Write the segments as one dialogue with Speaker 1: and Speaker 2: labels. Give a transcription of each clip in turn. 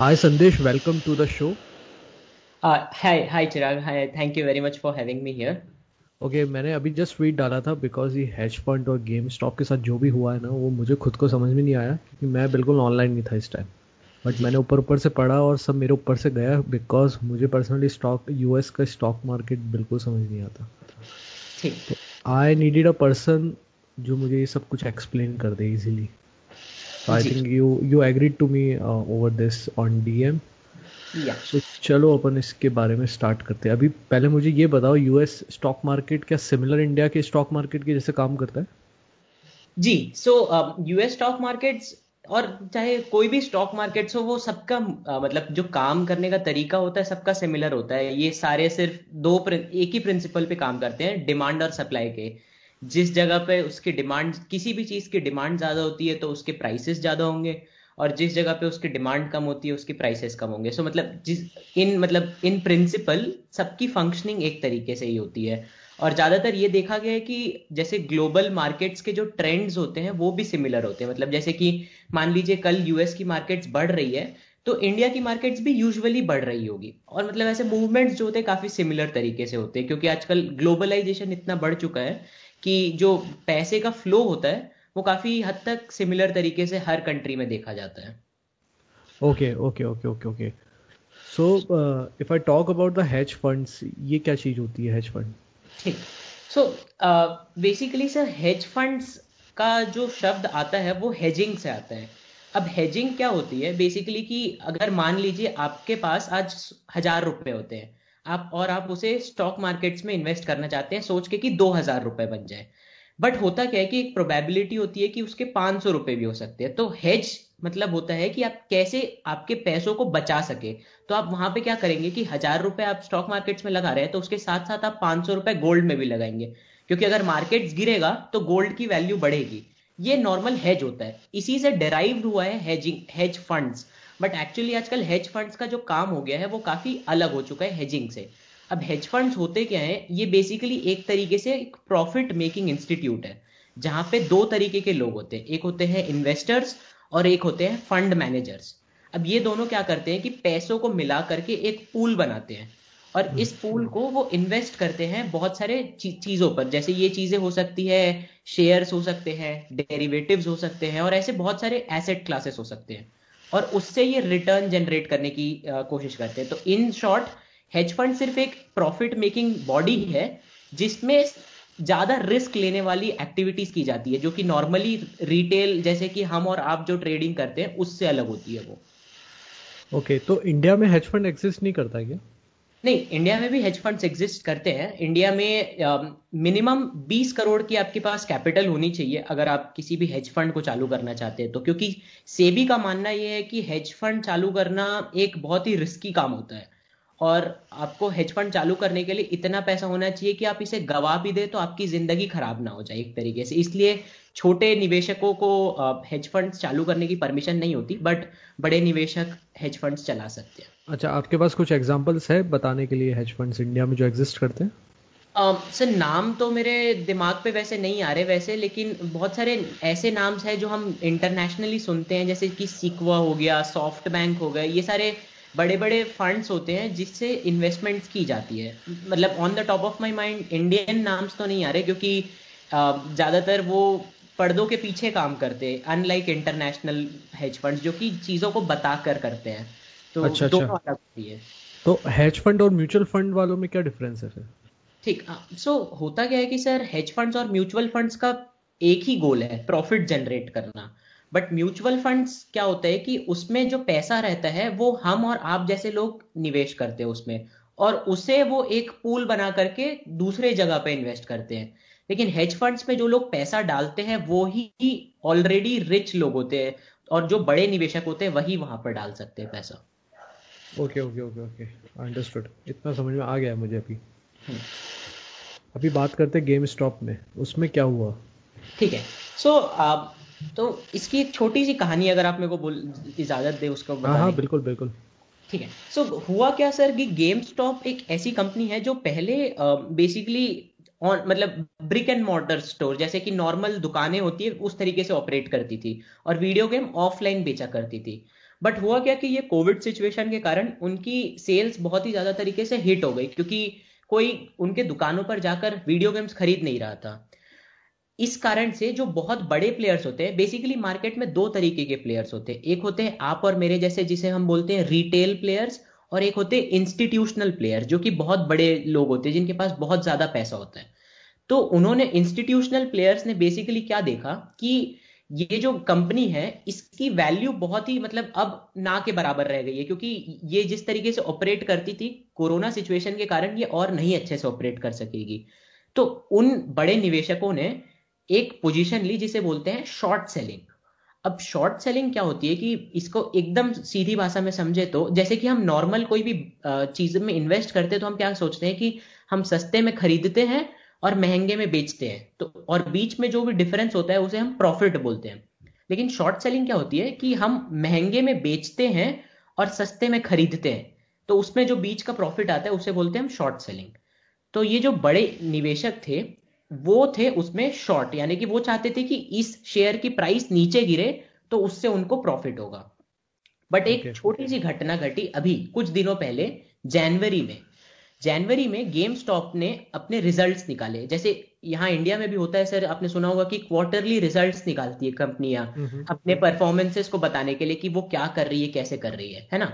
Speaker 1: Hi Sandesh, welcome to the show.
Speaker 2: Uh, hi, hi Chirag. Hi, thank you very much for having me here.
Speaker 1: Okay okay, मैंने अभी just tweet डाला था because ये hedge fund और game stock के साथ जो भी हुआ है ना वो मुझे खुद को समझ में नहीं आया क्योंकि मैं बिल्कुल ऑनलाइन नहीं था इस टाइम बट मैंने ऊपर ऊपर से पढ़ा और सब मेरे ऊपर से गया बिकॉज़ मुझे पर्सनली स्टॉक यूएस का स्टॉक मार्केट बिल्कुल समझ नहीं आता
Speaker 2: ठीक
Speaker 1: आई नीडेड अ पर्सन जो मुझे ये सब कुछ एक्सप्लेन कर दे easily I think you you agreed to me over this on DM तो चलो अपन इसके बारे में स्टार्ट करते हैं। अभी पहले मुझे ये बताओ यूएस स्टॉक मार्केट क्या सिमिलर इंडिया के स्टॉक मार्केट के जैसे काम करता है?
Speaker 2: जी सो यूएस स्टॉक मार्केट्स और चाहे कोई भी स्टॉक मार्केट्स हो वो सबका uh, मतलब जो काम करने का तरीका होता है सबका सिमिलर होता है। ये सारे सिर्फ़ दो एक ही प्रिंसिपल पे काम करते हैं डिमांड और सप्लाई के। जिस जगह पे उसकी डिमांड किसी भी चीज़ की डिमांड ज़्यादा होती है तो उसके प्राइसेस ज़्यादा होंगे और जिस जगह पे उसकी डिमांड कम होती है उसकी प्राइसेस कम होंगे। सो so, मतलब जिस इन मतलब इन प्रिंसिपल सबकी फंक्शनिंग एक तरीके से ही होती है। और ज़्यादातर ये देखा गया है कि जैसे ग्लोबल मार्केट्स के जो ट्रेंड्स होते हैं वो भी सिमिलर होते हैं। मतलब जैसे कि मान लीजिए कल यूएस की मार्केट्स बढ़ रही है तो इंडिया की मार्केट्स भी यूजुअली बढ़ रही होगी। और मतलब ऐसे मूवमेंट्स जो होते हैं काफ़ी सिमिलर तरीके से होते हैं क्योंकि आजकल ग्लोबलाइजेशन इतना बढ़ चुका है कि जो पैसे का फ्लो होता है वो काफ़ी हद तक सिमिलर तरीके से हर कंट्री में देखा जाता है।
Speaker 1: Okay okay okay okay okay so if I talk about the hedge funds ये क्या चीज़ होती है हेज फंड
Speaker 2: ठीक। So basically sir hedge funds का जो शब्द आता है वो हेजिंग से आता है। अब हेजिंग क्या होती है? बेसिकली कि अगर मान लीजिए आपके पास आज हज़ार रुपए होते हैं आप और आप उसे स्टॉक मार्केट्स में इन्वेस्ट करना चाहते हैं, सोच के कि दो हज़ार रुपए बन जाए। बट होता क्या है कि एक प्रोबेबिलिटी होती है कि उसके पाँच सौ रुपए भी हो सकते हैं। तो हेज मतलब होता है कि आप कैसे आपके पैसों को बचा सके। तो आप वहाँ पे क्या करेंगे कि हज़ार रुपए आप स्टॉक मार्केट्स में लगा रहे हैं तो उसके साथ साथ आप पाँच सौ रुपए गोल्ड में भी लगाएँगे। क्योंकि अगर मार्केट्स गिरेगा तो गोल्ड की वैल्यू बढ़ेगी। ये नॉर्मल हेज होता है। इसी से डेराइव हुआ है hedging hedge funds but actually आजकल हेज फंड्स का जो काम हो गया है वो काफ़ी अलग हो चुका है हेजिंग से। अब हेज फंड्स होते क्या है? ये बेसिकली एक तरीके से एक प्रॉफिट मेकिंग इंस्टीट्यूट है जहाँ पे दो तरीके के लोग होते हैं। एक होते हैं इन्वेस्टर्स और एक होते हैं फंड मैनेजर्स अब ये दोनों क्या करते हैं कि पैसों को मिला करके एक पूल बनाते हैं। और इस पूल को वो इन्वेस्ट करते हैं बहुत सारे चीज़ों पर। जैसे ये चीज़ें हो सकती है शेयर्स हो सकते हैं डेरिवेटिव्स हो सकते हैं और ऐसे बहुत सारे एसेट क्लासेस हो सकते हैं। और उससे ये रिटर्न जनरेट करने की कोशिश करते हैं। तो इन शॉर्ट हेज फंड सिर्फ़ एक प्रॉफिट मेकिंग बॉडी ही है जिसमें ज़्यादा रिस्क लेने वाली एक्टिविटीज़ की जाती है जो कि नॉर्मली रिटेल जैसे कि हम और आप जो ट्रेडिंग करते हैं उससे अलग होती है वो।
Speaker 1: ओके okay, तो इंडिया में हेज फंड एग्जिस्ट नहीं करता क्या?
Speaker 2: नहीं इंडिया में भी हेज फंड्स एग्जिस्ट करते हैं। इंडिया में मिनिमम uh, 20 करोड़ की आपके पास कैपिटल होनी चाहिए अगर आप किसी भी हेज फंड को चालू करना चाहते हैं। तो क्योंकि सेबी का मानना यह है कि हेज फंड चालू करना एक बहुत ही रिस्की काम होता है। और आपको हेज फंड चालू करने के लिए इतना पैसा होना चाहिए कि आप इसे गवा भी दे तो आपकी ज़िंदगी खराब ना हो जाए एक तरीके से। इसलिए छोटे निवेशकों को हेज फंड्स चालू करने की परमिशन नहीं होती बट बड़े निवेशक हेज फंड्स चला सकते हैं।
Speaker 1: अच्छा आपके पास कुछ एग्जांपल्स है बताने के लिए हेज फंड्स इंडिया में जो एग्जिस्ट करते हैं?
Speaker 2: सर uh, नाम तो मेरे दिमाग पे वैसे नहीं आ रहे वैसे लेकिन बहुत सारे ऐसे नाम्स हैं जो हम इंटरनेशनली सुनते हैं जैसे कि सिक्वा हो गया सॉफ्ट बैंक हो गया ये सारे बड़े बड़े फंड्स होते हैं जिससे इन्वेस्टमेंट्स की जाती है। मतलब on the top of my mind Indian names तो नहीं आ रहे क्योंकि ज़्यादातर वो पर्दों के पीछे काम करते हैं अनलाइक इंटरनेशनल हेज फंड्स जो कि चीज़ों को बता कर करते हैं। तो अच्छा, दोनों अच्छा। अलग होती है।
Speaker 1: तो हेज फंड और म्यूचुअल फंड वालों में क्या डिफरेंस है फिर?
Speaker 2: ठीक सो होता क्या है कि सर हेज फंड्स और म्यूचुअल फंड्स का एक ही गोल है प्रॉफिट जनरेट करना। बट म्यूचुअल फंड्स क्या होता है कि उसमें जो पैसा रहता है वो हम और आप जैसे लोग निवेश करते हैं उसमें। और उसे वो एक पूल बना करके दूसरे जगह पे इन्वेस्ट करते हैं। लेकिन हेज फंड्स में जो लोग पैसा डालते हैं वो ही ऑलरेडी रिच लोग होते हैं। और जो बड़े निवेशक होते हैं वही वहाँ पर डाल सकते हैं पैसा।
Speaker 1: Okay okay okay okay understood इतना समझ में आ गया मुझे अभी। हम्म। अभी बात करते हैं गेम स्टॉप में। उसमें क्या हुआ?
Speaker 2: ठीक है। सो so, तो इसकी एक छोटी सी कहानी अगर आप मेरे को बोल इजाज़त दे उसको
Speaker 1: हाँ हाँ बिल्कुल बिल्कुल।
Speaker 2: ठीक है। सो so, हुआ क्या सर कि गेम स्टॉप एक ऐसी कंपनी है जो पहले बेसिकली ऑन मतलब ब्रिक एंड मॉर्टर स्टोर जैसे कि नॉर्मल दुकानें होती है उस तरीके से ऑपरेट करती थी और वीडियो गेम ऑफलाइन बेचा करती थी। बट हुआ क्या कि ये कोविड सिचुएशन के कारण उनकी सेल्स बहुत ही ज़्यादा तरीके से हिट हो गई क्योंकि कोई उनके दुकानों पर जाकर वीडियो गेम्स खरीद नहीं रहा था। इस कारण से जो बहुत बड़े प्लेयर्स होते हैं बेसिकली मार्केट में दो तरीके के प्लेयर्स होते हैं। एक होते हैं आप और मेरे जैसे, जिसे हम बोलते हैं रिटेल प्लेयर्स और एक होते हैं इंस्टीट्यूशनल प्लेयर जो कि बहुत बड़े लोग होते हैं, जिनके पास बहुत ज़्यादा पैसा होता है। तो उन्होंने इंस्टीट्यूशनल प्लेयर्स ने बेसिकली क्या देखा कि ये जो कंपनी है, इसकी वैल्यू बहुत ही मतलब अब ना के बराबर रह गई है, क्योंकि ये जिस तरीके से ऑपरेट करती थी, कोरोना सिचुएशन के कारण ये और नहीं अच्छे से ऑपरेट कर सकेगी। तो उन बड़े निवेशकों ने एक पोजीशन ली जिसे बोलते हैं शॉर्ट सेलिंग अब शॉर्ट सेलिंग क्या होती है कि इसको एकदम सीधी भाषा में समझे तो जैसे कि हम नॉर्मल कोई भी चीज़ में इन्वेस्ट करते हैं तो हम क्या सोचते हैं कि हम सस्ते में खरीदते हैं और महँगे में बेचते हैं। तो और बीच में जो भी डिफरेंस होता है उसे हम प्रॉफिट बोलते हैं। लेकिन शॉर्ट सेलिंग क्या होती है कि हम महँगे में बेचते हैं और सस्ते में खरीदते हैं। तो उसमें जो बीच का प्रॉफिट आता है उसे बोलते हैं हम शॉर्ट सेलिंग तो ये जो बड़े निवेशक थे वो थे उसमें शॉर्ट यानी कि वो चाहते थे कि इस शेयर की प्राइस नीचे गिरे तो उससे उनको प्रॉफिट होगा। बट एक छोटी सी घटना घटी अभी कुछ दिनों पहले जनवरी में। जनवरी में गेम स्टॉप ने अपने रिजल्ट्स निकाले। जैसे यहाँ इंडिया में भी होता है सर आपने सुना होगा कि क्वार्टरली रिजल्ट्स निकालती है कंपनियाँ अपने परफॉर्मेंसेस को बताने के लिए कि वो क्या कर रही है कैसे कर रही है है ना?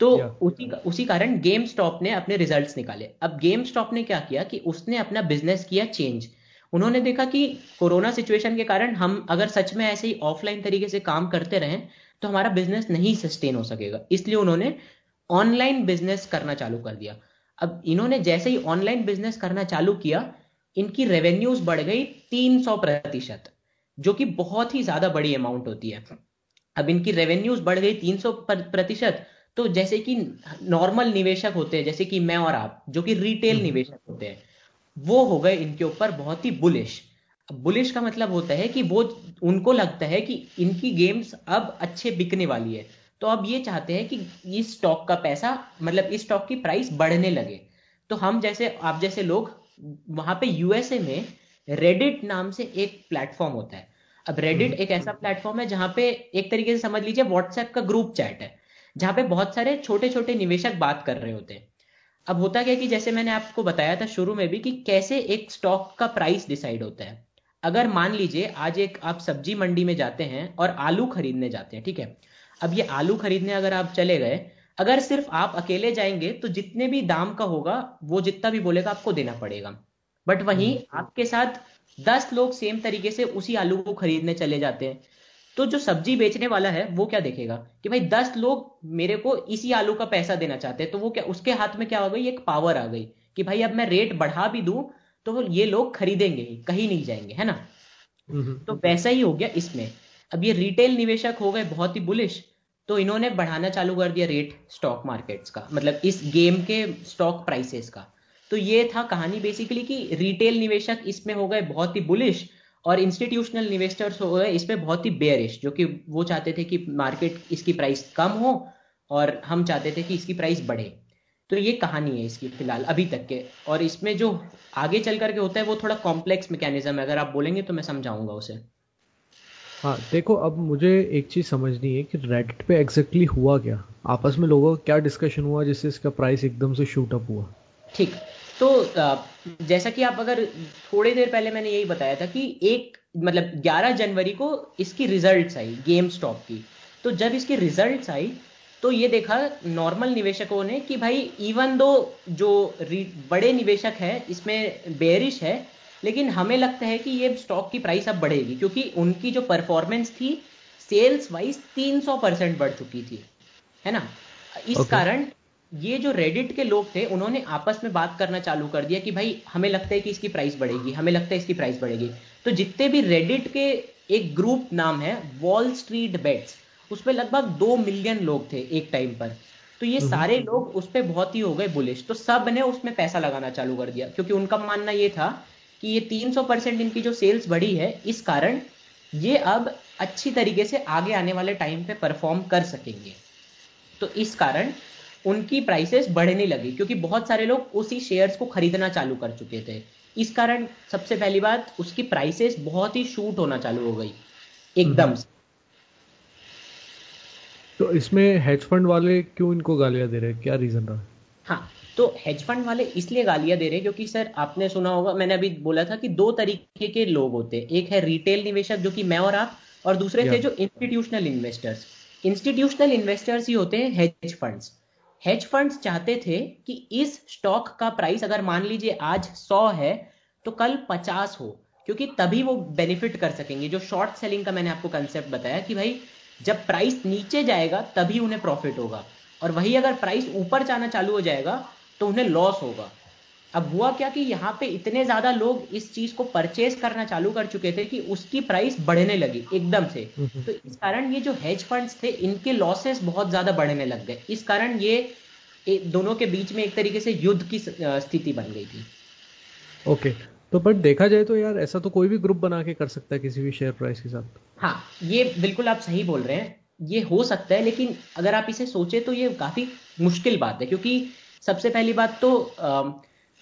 Speaker 2: तो उसी उसी कारण गेम स्टॉप ने अपने रिजल्ट्स निकाले। अब गेम स्टॉप ने क्या किया कि उसने अपना बिज़नेस किया चेंज उन्होंने देखा कि कोरोना सिचुएशन के कारण हम अगर सच में ऐसे ही ऑफलाइन तरीके से काम करते रहें तो हमारा बिज़नेस नहीं सस्टेन हो सकेगा। इसलिए उन्होंने ऑनलाइन बिज़नेस करना चालू कर दिया। अब इन्होंने जैसे ही ऑनलाइन बिज़नेस करना चालू किया इनकी रेवेन्यूज बढ़ गई 300 प्रतिशत जो कि बहुत ही ज़्यादा बड़ी अमाउंट होती है। अब इनकी रेवेन्यूज बढ़ गई 300 प्रतिशत तो जैसे कि नॉर्मल निवेशक होते हैं जैसे कि मैं और आप जो कि रिटेल हम्म। निवेशक होते हैं वो हो गए इनके ऊपर बहुत ही बुलिश बुलिश का मतलब होता है कि वो उनको लगता है कि इनकी गेम्स अब अच्छे बिकने वाली है। तो अब ये चाहते हैं कि इस स्टॉक का पैसा मतलब इस स्टॉक की प्राइस बढ़ने लगे। तो हम जैसे आप जैसे लोग वहाँ पे यूएसए में रेडिट नाम से एक प्लेटफॉर्म होता है। अब रेडिट एक ऐसा प्लेटफॉर्म है जहाँ पे एक तरीके से समझ लीजिए व्हाट्सएप का ग्रुप चैट है जहाँ पे बहुत सारे छोटे छोटे निवेशक बात कर रहे होते हैं। अब होता क्या कि जैसे मैंने आपको बताया था शुरू में भी कि कैसे एक स्टॉक का प्राइस डिसाइड होता है। अगर मान लीजिए आज एक आप सब्ज़ी मंडी में जाते हैं और आलू खरीदने जाते हैं ठीक है? अब ये आलू खरीदने अगर आप चले गए अगर सिर्फ़ आप अकेले जाएँगे तो जितने भी दाम का होगा वो जितना भी बोलेगा आपको देना पड़ेगा। बट वहीं हम्म। आपके साथ दस लोग सेम तरीके से उसी आलू को खरीदने चले जाते हैं। तो जो सब्ज़ी बेचने वाला है वो क्या देखेगा कि भाई दस लोग मेरे को इसी आलू का पैसा देना चाहते हैं तो वो क्या उसके हाथ में क्या हो गई? एक पावर आ गई कि भाई अब मैं रेट बढ़ा भी दूँ तो ये लोग खरीदेंगे ही कहीं नहीं जाएँगे है ना? हम्म। तो वैसा ही हो गया इसमें। अब ये रिटेल निवेशक हो गए बहुत ही बुलिश तो इन्होंने बढ़ाना चालू कर दिया रेट स्टॉक मार्केट्स का मतलब इस गेम के स्टॉक प्राइसेस का। तो ये था कहानी बेसिकली कि रिटेल निवेशक इसमें हो गए बहुत ही बुलिश और इंस्टीट्यूशनल निवेस्टर्स हो गए इसमें बहुत ही बेयरिश जो कि वो चाहते थे कि मार्केट इसकी प्राइस कम हो और हम चाहते थे कि इसकी प्राइस बढ़े। तो ये कहानी है इसकी फ़िलहाल, अभी तक के। और इसमें जो आगे चल करके होता है, वो थोड़ा कॉम्प्लेक्स मैकेनिज्म है। अगर आप बोलेंगे तो मैं समझाऊँगा उसे।
Speaker 1: हाँ देखो, अब मुझे एक चीज़ समझनी है कि रेडिट पे एग्जैक्टली exactly हुआ क्या? आपस में लोगों का क्या डिस्कशन हुआ जिससे इसका प्राइस एकदम से शूट अप हुआ?
Speaker 2: ठीक तो जैसा कि आप अगर थोड़ी देर पहले मैंने यही बताया था कि एक मतलब 11 जनवरी को इसकी रिजल्ट्स आई गेम स्टॉप की। तो जब इसकी रिजल्ट्स आई तो ये देखा नॉर्मल निवेशकों ने कि भाई इवन दो जो बड़े निवेशक है, इसमें बेरिश है लेकिन हमें लगता है कि ये स्टॉक की प्राइस अब बढ़ेगी क्योंकि उनकी जो परफॉर्मेंस थी सेल्स वाइज 300 परसेंट बढ़ चुकी थी है ना इस okay. कारण ये जो रेडिट के लोग थे उन्होंने आपस में बात करना चालू कर दिया कि भाई हमें लगता है कि इसकी प्राइस बढ़ेगी हमें लगता है इसकी प्राइस बढ़ेगी तो जितने भी रेडिट के एक ग्रुप नाम है वॉल स्ट्रीट बेट्स उसमें लगभग दो मिलियन लोग थे एक टाइम पर तो ये हम्म। सारे लोग उस पर बहुत ही हो गए बुलिश तो सबने उसमें पैसा लगाना चालू कर दिया क्योंकि उनका मानना ये था कि ये 300 परसेंट इनकी जो सेल्स बढ़ी है इस कारण ये अब अच्छी तरीके से आगे आने वाले टाइम पे परफॉर्म कर सकेंगे। तो इस कारण उनकी प्राइसेस बढ़ने लगी क्योंकि बहुत सारे लोग उसी शेयर्स को खरीदना चालू कर चुके थे। इस कारण सबसे पहली बात उसकी प्राइसेस बहुत ही शूट होना चालू हो गई एकदम से।
Speaker 1: तो इसमें हेज फंड वाले क्यों इनको गालियाँ दे रहे हैं? क्या रीजन रहा?
Speaker 2: हाँ तो हेज फंड वाले इसलिए गालियाँ दे रहे हैं क्योंकि सर आपने सुना होगा मैंने अभी बोला था कि दो तरीके के लोग होते हैं। एक है रिटेल निवेशक जो कि मैं और आप और दूसरे थे जो इंस्टीट्यूशनल इन्वेस्टर्स इंस्टीट्यूशनल इन्वेस्टर्स ही होते हैं हेज फंड्स हेज फंड्स चाहते थे कि इस स्टॉक का प्राइस अगर मान लीजिए आज 100 है तो कल 50 हो क्योंकि तभी वो बेनिफिट कर सकेंगे। जो शॉर्ट सेलिंग का मैंने आपको कंसेप्ट बताया कि भाई जब प्राइस नीचे जाएगा तभी उन्हें प्रॉफिट होगा। और वही अगर प्राइस ऊपर जाना चालू हो जाएगा तो उन्हें लॉस होगा। अब हुआ क्या कि यहाँ पे इतने ज़्यादा लोग इस चीज़ को परचेज करना चालू कर चुके थे कि उसकी प्राइस बढ़ने लगी एकदम से। तो इस कारण ये जो हेज फंड्स थे इनके लॉसेस बहुत ज़्यादा बढ़ने लग गए। इस कारण ये दोनों के बीच में एक तरीके से युद्ध की स्थिति बन गई थी।
Speaker 1: ओके तो बट देखा जाए तो यार ऐसा तो कोई भी ग्रुप बना के कर सकता है किसी भी शेयर प्राइस के साथ।
Speaker 2: हाँ ये बिल्कुल आप सही बोल रहे हैं। ये हो सकता है लेकिन अगर आप इसे सोचे तो ये काफ़ी मुश्किल बात है क्योंकि सबसे पहली बात तो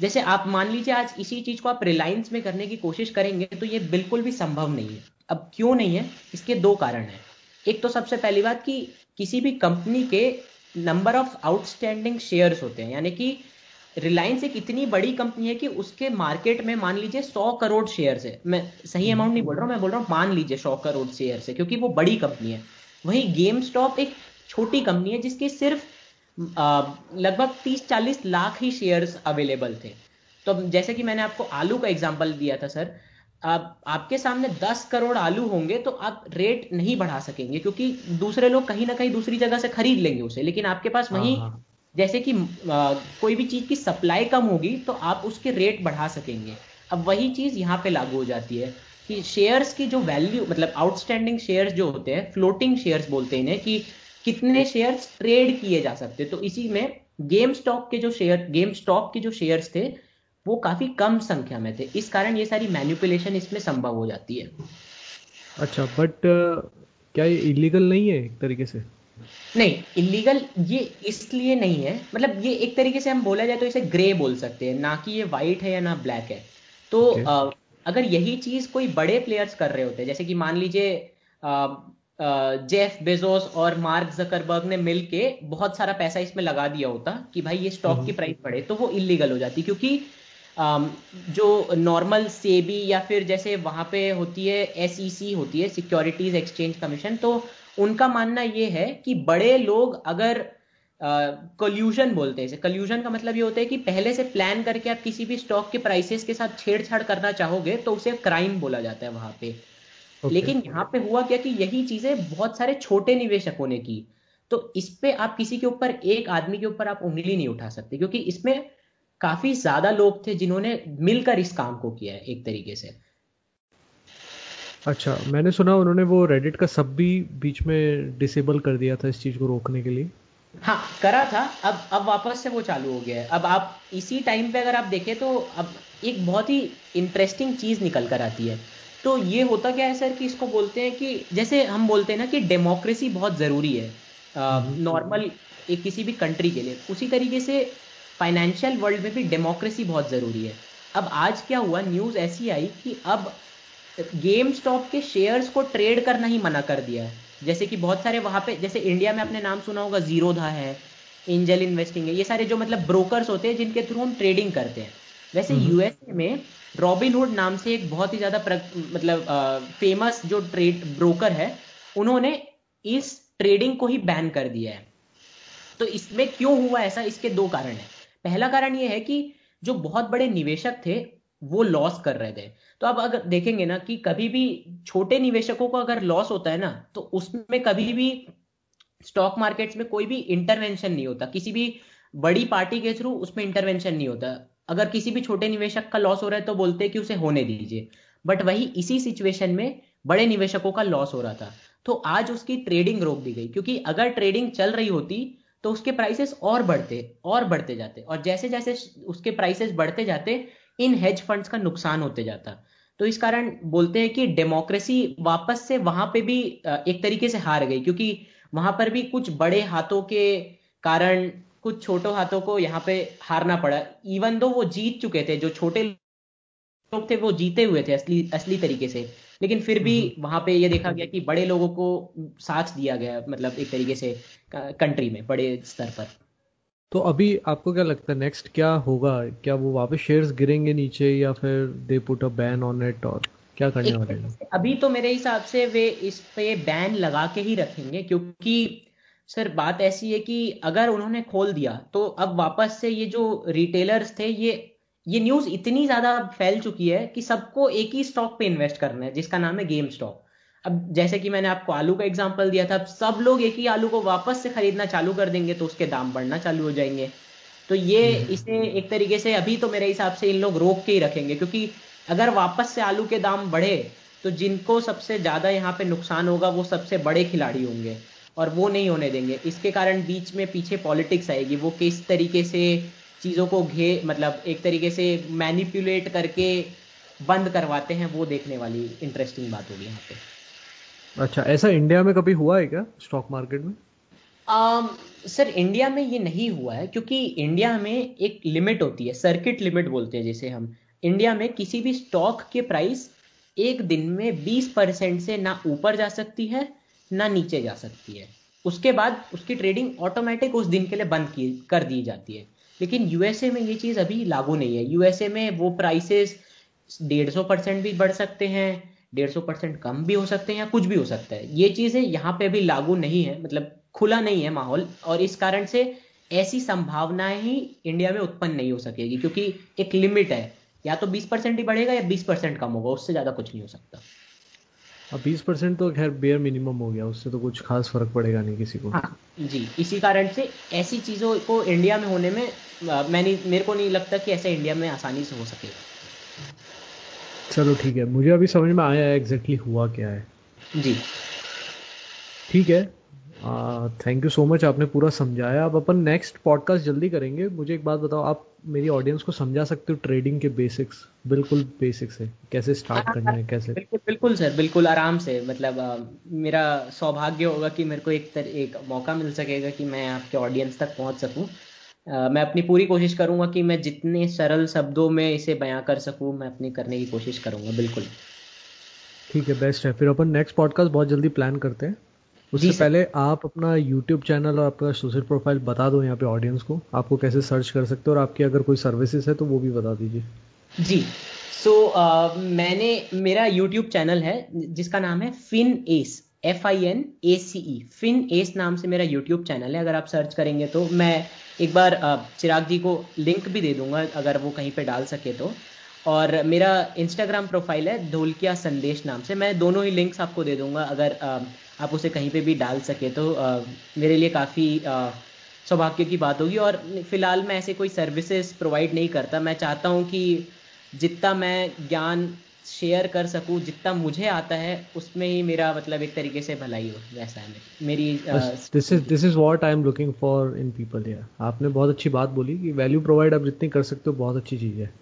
Speaker 2: जैसे आप मान लीजिए आज इसी चीज़ को आप रिलायंस में करने की कोशिश करेंगे तो ये बिल्कुल भी संभव नहीं है। अब क्यों नहीं है? इसके दो कारण है। एक तो सबसे पहली बात कि किसी भी कंपनी के नंबर ऑफ़ आउटस्टैंडिंग शेयर्स होते हैं। यानी कि रिलायंस एक इतनी बड़ी कंपनी है कि उसके मार्केट में मान लीजिए सौ करोड़ शेयर है। मैं सही अमाउंट नहीं बोल रहा हूँ, मैं बोल रहा हूँ मान लीजिए सौ करोड़ शेयर है, क्योंकि वो बड़ी कंपनी है। वही गेम स्टॉप एक छोटी कंपनी है जिसके सिर्फ़ लगभग 30-40 लाख ही शेयर्स अवेलेबल थे। तो जैसे कि मैंने आपको आलू का एग्ज़ाम्पल दिया था सर आप आपके सामने 10 करोड़ आलू होंगे तो आप रेट नहीं बढ़ा सकेंगे क्योंकि दूसरे लोग कहीं ना कहीं दूसरी जगह से खरीद लेंगे उसे। लेकिन आपके पास वही हाँ, हाँ। जैसे कि आ, कोई भी चीज़ की सप्लाई कम होगी तो आप उसके रेट बढ़ा सकेंगे। अब वही चीज़ यहाँ पे लागू हो जाती है कि शेयर्स की जो वैल्यू मतलब आउटस्टैंडिंग शेयर्स जो होते हैं फ्लोटिंग शेयर्स बोलते हैं कि कितने शेयर्स ट्रेड किए जा सकते तो इसी में गेम स्टॉक के जो शेयर गेम स्टॉक के जो शेयर्स थे वो काफ़ी कम संख्या में थे। इस कारण ये सारी मैन्युपुलेशन इसमें संभव हो जाती है।
Speaker 1: अच्छा बट uh, क्या ये इलीगल नहीं है एक तरीके से?
Speaker 2: नहीं इलीगल ये इसलिए नहीं है। मतलब ये एक तरीके से हम बोला जाए तो इसे ग्रे बोल सकते हैं ना कि ये व्हाइट है या ना ब्लैक है। तो okay. आ, अगर यही चीज़ कोई बड़े प्लेयर्स कर रहे होते जैसे कि मान लीजिए जेफ बेजोस और मार्क जकरबर्ग ने मिलके बहुत सारा पैसा इसमें लगा दिया होता कि भाई ये स्टॉक की प्राइस हम्म। बढ़े तो वो इलीगल हो जाती। क्योंकि जो नॉर्मल सेबी या फिर जैसे वहाँ पे होती है एस e होती है सिक्योरिटीज एक्सचेंज कमीशन तो उनका मानना ये है कि बड़े लोग अगर कल्यूजन बोलते हैं कल्यूजन का मतलब ये होता है कि पहले से प्लान करके आप किसी भी स्टॉक के प्राइसेस के साथ छेड़छाड़ करना चाहोगे तो उसे क्राइम बोला जाता है वहाँ पे। Okay. लेकिन यहाँ पे हुआ क्या कि यही चीज़ें बहुत सारे छोटे निवेशकों ने की। तो इस पे आप किसी के ऊपर एक आदमी के ऊपर आप उंगली नहीं उठा सकते क्योंकि इसमें काफ़ी ज़्यादा लोग थे जिन्होंने मिलकर इस काम को किया है एक तरीके से।
Speaker 1: अच्छा मैंने सुना उन्होंने वो रेडिट का सब भी बीच में डिसेबल कर दिया था इस चीज़ को रोकने के लिए।
Speaker 2: हाँ करा था। अब अब वापस से वो चालू हो गया है। अब आप इसी टाइम पे अगर आप देखें तो अब एक बहुत ही इंटरेस्टिंग चीज़ निकल कर आती है। तो ये होता क्या है सर कि इसको बोलते हैं कि जैसे हम बोलते हैं ना कि डेमोक्रेसी बहुत ज़रूरी है नॉर्मल हम्म। एक किसी भी कंट्री के लिए। उसी तरीके से फाइनेंशियल वर्ल्ड में भी डेमोक्रेसी बहुत ज़रूरी है। अब आज क्या हुआ न्यूज़ ऐसी आई कि अब गेम स्टॉप के शेयर्स को ट्रेड करना ही मना कर दिया है। जैसे कि बहुत सारे वहाँ पे जैसे इंडिया में आपने नाम सुना होगा जीरोधा है एंजल इन्वेस्टिंग है ये सारे जो मतलब ब्रोकर्स होते हैं जिनके थ्रू हम ट्रेडिंग करते हैं। वैसे यूएसए में रॉबिनहुड नाम से एक बहुत ही ज़्यादा मतलब फ़ेमस जो ट्रेड ब्रोकर है उन्होंने इस ट्रेडिंग को ही बैन कर दिया है। तो इसमें क्यों हुआ ऐसा? इसके दो कारण है। पहला कारण यह है कि जो बहुत बड़े निवेशक थे वो लॉस कर रहे थे। तो अब अगर देखेंगे ना कि कभी भी छोटे निवेशकों को अगर लॉस होता है ना तो उसमें कभी भी स्टॉक मार्केट्स में कोई भी इंटरवेंशन नहीं होता। किसी भी बड़ी पार्टी के थ्रू उसमें इंटरवेंशन नहीं होता। अगर किसी भी छोटे निवेशक का लॉस हो रहा है तो बोलते हैं कि उसे होने दीजिए। बट वही इसी सिचुएशन में बड़े निवेशकों का लॉस हो रहा था। तो आज उसकी ट्रेडिंग रोक दी गई, क्योंकि अगर ट्रेडिंग चल रही होती तो उसके प्राइसेस और बढ़ते और बढ़ते जाते। और जैसे जैसे उसके प्राइसेस बढ़ते जाते, इन हेज फंड्स का नुकसान होते जाता। तो इस कारण बोलते हैं कि डेमोक्रेसी वापस से वहाँ पे भी एक तरीके से हार गई, क्योंकि वहाँ पर भी कुछ बड़े हाथों के कारण कुछ छोटों हाथों को यहाँ पे हारना पड़ा। इवन दो वो जीत चुके थे जो छोटे लोग थे वो जीते हुए थे असली असली तरीके से। लेकिन फिर भी हम्म। वहाँ पे ये देखा गया कि बड़े लोगों को साथ दिया गया मतलब एक तरीके से कंट्री में बड़े स्तर पर।
Speaker 1: तो अभी आपको क्या लगता है नेक्स्ट क्या होगा? क्या वो वापस शेयर्स गिरेंगे नीचे या फिर they put a ban on it और क्या करने वाले हैं?
Speaker 2: अभी तो मेरे हिसाब से वे इस पे बैन लगा के ही रखेंगे क्योंकि सर बात ऐसी है कि अगर उन्होंने खोल दिया तो अब वापस से ये जो रिटेलर्स थे ये ये न्यूज़ इतनी ज़्यादा फैल चुकी है कि सबको एक ही स्टॉक पे इन्वेस्ट करना है जिसका नाम है गेम स्टॉक अब जैसे कि मैंने आपको आलू का एग्ज़ाम्पल दिया था अब सब लोग एक ही आलू को वापस से खरीदना चालू कर देंगे तो उसके दाम बढ़ना चालू हो जाएँगे. तो ये हम्म। इसे एक तरीके से अभी तो मेरे हिसाब से इन लोग रोक के ही रखेंगे क्योंकि अगर वापस से आलू के दाम बढ़े तो जिनको सबसे ज़्यादा यहाँ पे नुकसान होगा वो सबसे बड़े खिलाड़ी होंगे. और वो नहीं होने देंगे। इसके कारण बीच में पीछे पॉलिटिक्स आएगी। वो किस तरीके से चीज़ों को घे मतलब एक तरीके से मैनिपुलेट करके बंद करवाते हैं वो देखने वाली इंटरेस्टिंग बात होगी यहाँ पे।
Speaker 1: अच्छा ऐसा इंडिया में कभी हुआ है क्या स्टॉक मार्केट में?
Speaker 2: Um, सर इंडिया में ये नहीं हुआ है क्योंकि इंडिया में एक लिमिट होती है सर्किट लिमिट बोलते हैं जैसे हम। इंडिया में किसी भी स्टॉक के प्राइस एक दिन में 20 परसेंट से ना ऊपर जा सकती है ना नीचे जा सकती है। उसके बाद उसकी ट्रेडिंग ऑटोमेटिक उस दिन के लिए बंद की, कर दी जाती है। लेकिन यूएसए में ये चीज़ अभी लागू नहीं है। यूएसए में वो प्राइसेस डेढ़ सौ परसेंट भी बढ़ सकते हैं, डेढ़ सौ परसेंट कम भी हो सकते हैं या कुछ भी हो सकता है। ये चीज़ें यहाँ पे अभी लागू नहीं है मतलब खुला नहीं है माहौल। और इस कारण से ऐसी संभावनाएँ ही इंडिया में उत्पन्न नहीं हो सकेगी, क्योंकि एक लिमिट है। या तो 20 परसेंट ही बढ़ेगा या 20 परसेंट कम होगा, उससे ज़्यादा कुछ नहीं हो सकता।
Speaker 1: अब 20 परसेंट तो खैर बेयर मिनिमम हो गया उससे तो कुछ खास फ़र्क पड़ेगा नहीं किसी को।
Speaker 2: हाँ जी इसी कारण से ऐसी चीज़ों को इंडिया में होने में मैंने मेरे को नहीं लगता कि ऐसा इंडिया में आसानी से हो सकेगा
Speaker 1: चलो ठीक है मुझे अभी समझ में आया है एग्जैक्टली हुआ क्या है।
Speaker 2: जी।
Speaker 1: ठीक है थैंक यू सो मच आपने पूरा समझाया। अब अपन नेक्स्ट पॉडकास्ट जल्दी करेंगे। मुझे एक बात बताओ आप मेरी ऑडियंस को समझा सकते हो ट्रेडिंग के बेसिक्स बिल्कुल बेसिक्स है। कैसे स्टार्ट हाँ, करना है कैसे?
Speaker 2: बिल्कुल बिल्कुल सर बिल्कुल आराम से। मतलब आ, मेरा सौभाग्य होगा कि मेरे को एक तर, एक मौका मिल सकेगा कि मैं आपके ऑडियंस तक पहुँच सकूँ। मैं अपनी पूरी कोशिश करूँगा कि मैं जितने सरल शब्दों में इसे बयां कर सकूँ मैं अपनी करने की कोशिश करूँगा। बिल्कुल।
Speaker 1: ठीक है बेस्ट है। फिर अपन नेक्स्ट पॉडकास्ट बहुत जल्दी प्लान करते हैं। उससे पहले आप अपना यूट्यूब चैनल और आपका सोशल प्रोफ़ाइल बता दो यहाँ पे ऑडियंस को। आपको कैसे सर्च कर सकते हो और आपकी अगर कोई सर्विसेज़ है तो वो भी बता दीजिए।
Speaker 2: जी। सो so, uh, मैंने मेरा यूट्यूब चैनल है जिसका नाम है fin S F I N A C E fin S नाम से मेरा यूट्यूब चैनल है। अगर आप सर्च करेंगे तो मैं एक बार uh, चिराग जी को लिंक भी दे दूँगा अगर वो कहीं पे डाल सके तो। और मेरा इंस्टाग्राम प्रोफ़ाइल है धोलकिया संदेश नाम से। मैं दोनों ही लिंक्स आपको दे दूँगा अगर आप उसे कहीं पे भी डाल सके। तो मेरे लिए काफ़ी सौभाग्य की बात होगी और फ़िलहाल मैं ऐसे कोई सर्विसेज़ प्रोवाइड नहीं करता। मैं चाहता हूँ कि जितना मैं ज्ञान शेयर कर सकूँ जितना मुझे आता है उसमें ही मेरा मतलब एक तरीके से भलाई हो वैसा है मेरी
Speaker 1: this is this is what I am looking for in people here आपने बहुत अच्छी बात बोली कि वैल्यू प्रोवाइड आप जितनी कर सकते हो बहुत अच्छी चीज़ है।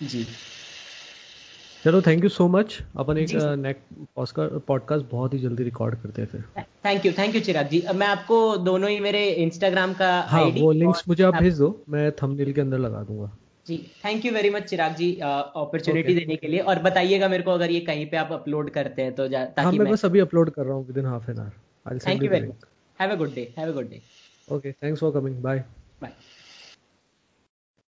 Speaker 2: जी।
Speaker 1: चलो थैंक यू सो मच अपन एक नेक्स्ट पॉडकास्ट बहुत ही जल्दी रिकॉर्ड करते हैं फिर।
Speaker 2: Thank you thank you Chirag ji. मैं आपको दोनों ही मेरे इंस्टाग्राम का
Speaker 1: हाँ वो लिंक्स मुझे आप भेज दो मैं थंबनेल के अंदर लगा दूँगा।
Speaker 2: जी thank you very much Chirag ji opportunity okay. देने के लिए। और बताइएगा मेरे को अगर ये कहीं पे आप अपलोड करते हैं तो
Speaker 1: ताकि हाँ, मैं बस अभी अपलोड कर रहा हूँ within half an hour
Speaker 2: thank you very much have a good day have a good day
Speaker 1: okay thanks for coming bye
Speaker 2: bye